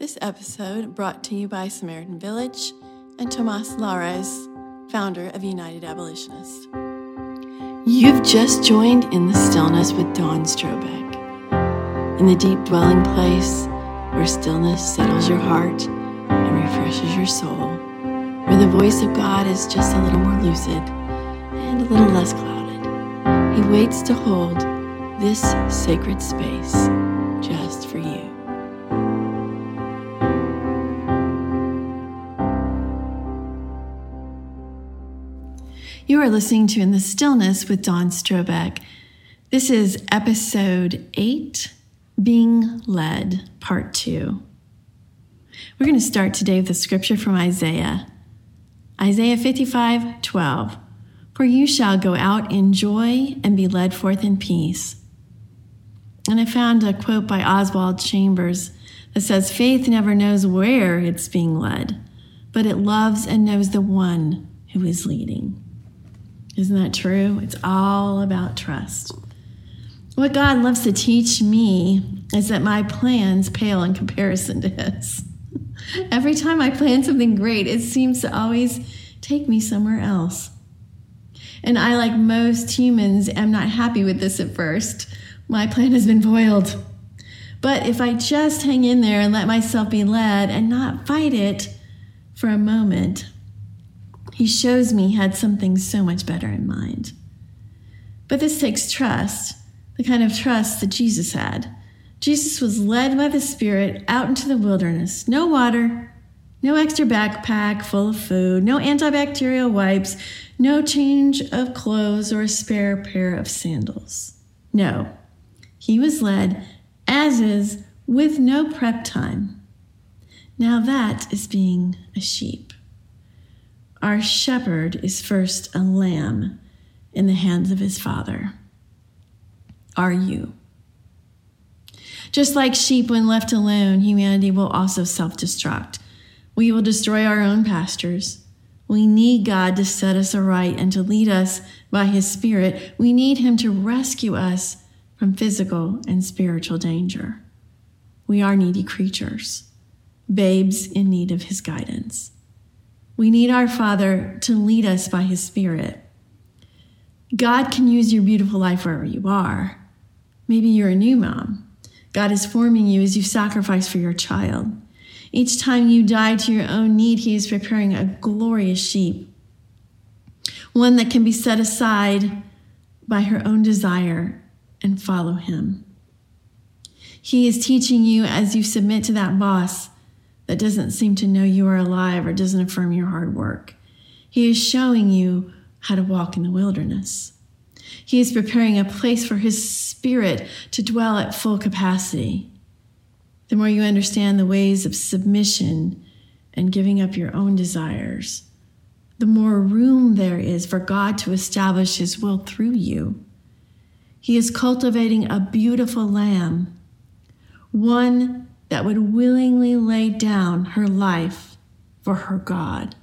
This episode brought to you by Samaritan Village and Tomas Lares, founder of United Abolitionists. You've just joined in the stillness with Dawn Strobeck, in the deep dwelling place where stillness settles your heart and refreshes your soul, where the voice of God is just a little more lucid and a little less clouded. He waits to hold this sacred space just for you. You are listening to In the Stillness with Dawn Strobeck. This is episode eight Being Led, part two. We're going to start today with a scripture from Isaiah. Isaiah 55 12. For you shall go out in joy and be led forth in peace. And I found a quote by Oswald Chambers that says, Faith never knows where it's being led, but it loves and knows the one who is leading. Isn't that true? It's all about trust. What God loves to teach me is that my plans pale in comparison to His. Every time I plan something great, it seems to always take me somewhere else. And I, like most humans, am not happy with this at first. My plan has been foiled. But if I just hang in there and let myself be led and not fight it for a moment, he shows me he had something so much better in mind. But this takes trust, the kind of trust that Jesus had. Jesus was led by the Spirit out into the wilderness. No water, no extra backpack full of food, no antibacterial wipes, no change of clothes or a spare pair of sandals. No, he was led as is with no prep time. Now that is being a sheep. Our shepherd is first a lamb in the hands of his father. Are you? Just like sheep, when left alone, humanity will also self destruct. We will destroy our own pastures. We need God to set us aright and to lead us by his Spirit. We need him to rescue us from physical and spiritual danger. We are needy creatures, babes in need of his guidance. We need our Father to lead us by His Spirit. God can use your beautiful life wherever you are. Maybe you're a new mom. God is forming you as you sacrifice for your child. Each time you die to your own need, He is preparing a glorious sheep, one that can be set aside by her own desire and follow Him. He is teaching you as you submit to that boss that doesn't seem to know you are alive or doesn't affirm your hard work. He is showing you how to walk in the wilderness. He is preparing a place for His Spirit to dwell at full capacity. The more you understand the ways of submission and giving up your own desires, the more room there is for God to establish His will through you. He is cultivating a beautiful lamb, one that would willingly lay down her life for her God.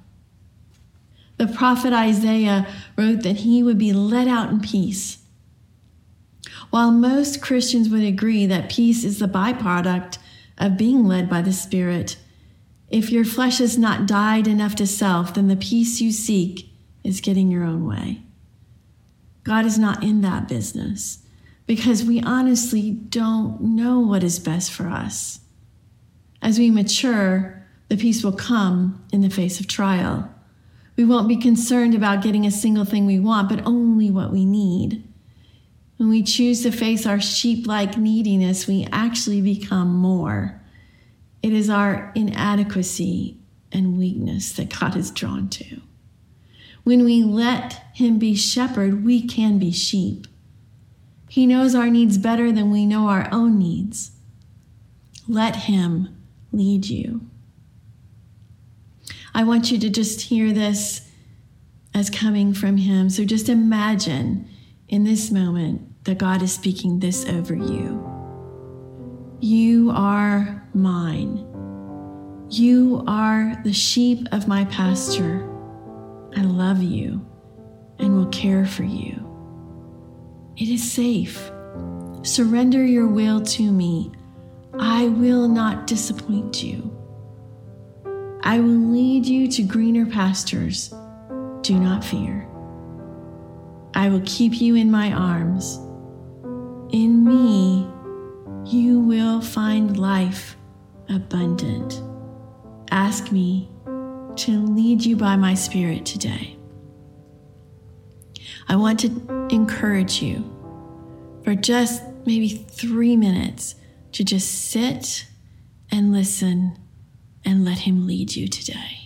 The prophet Isaiah wrote that he would be led out in peace. While most Christians would agree that peace is the byproduct of being led by the Spirit, if your flesh has not died enough to self, then the peace you seek is getting your own way. God is not in that business because we honestly don't know what is best for us. As we mature, the peace will come in the face of trial. We won't be concerned about getting a single thing we want, but only what we need. When we choose to face our sheep like neediness, we actually become more. It is our inadequacy and weakness that God is drawn to. When we let Him be shepherd, we can be sheep. He knows our needs better than we know our own needs. Let Him lead you. I want you to just hear this as coming from Him. So just imagine in this moment that God is speaking this over you. You are mine. You are the sheep of my pasture. I love you and will care for you. It is safe. Surrender your will to me I will not disappoint you. I will lead you to greener pastures. Do not fear. I will keep you in my arms. In me, you will find life abundant. Ask me to lead you by my Spirit today. I want to encourage you for just maybe three minutes to just sit and listen and let Him lead you today.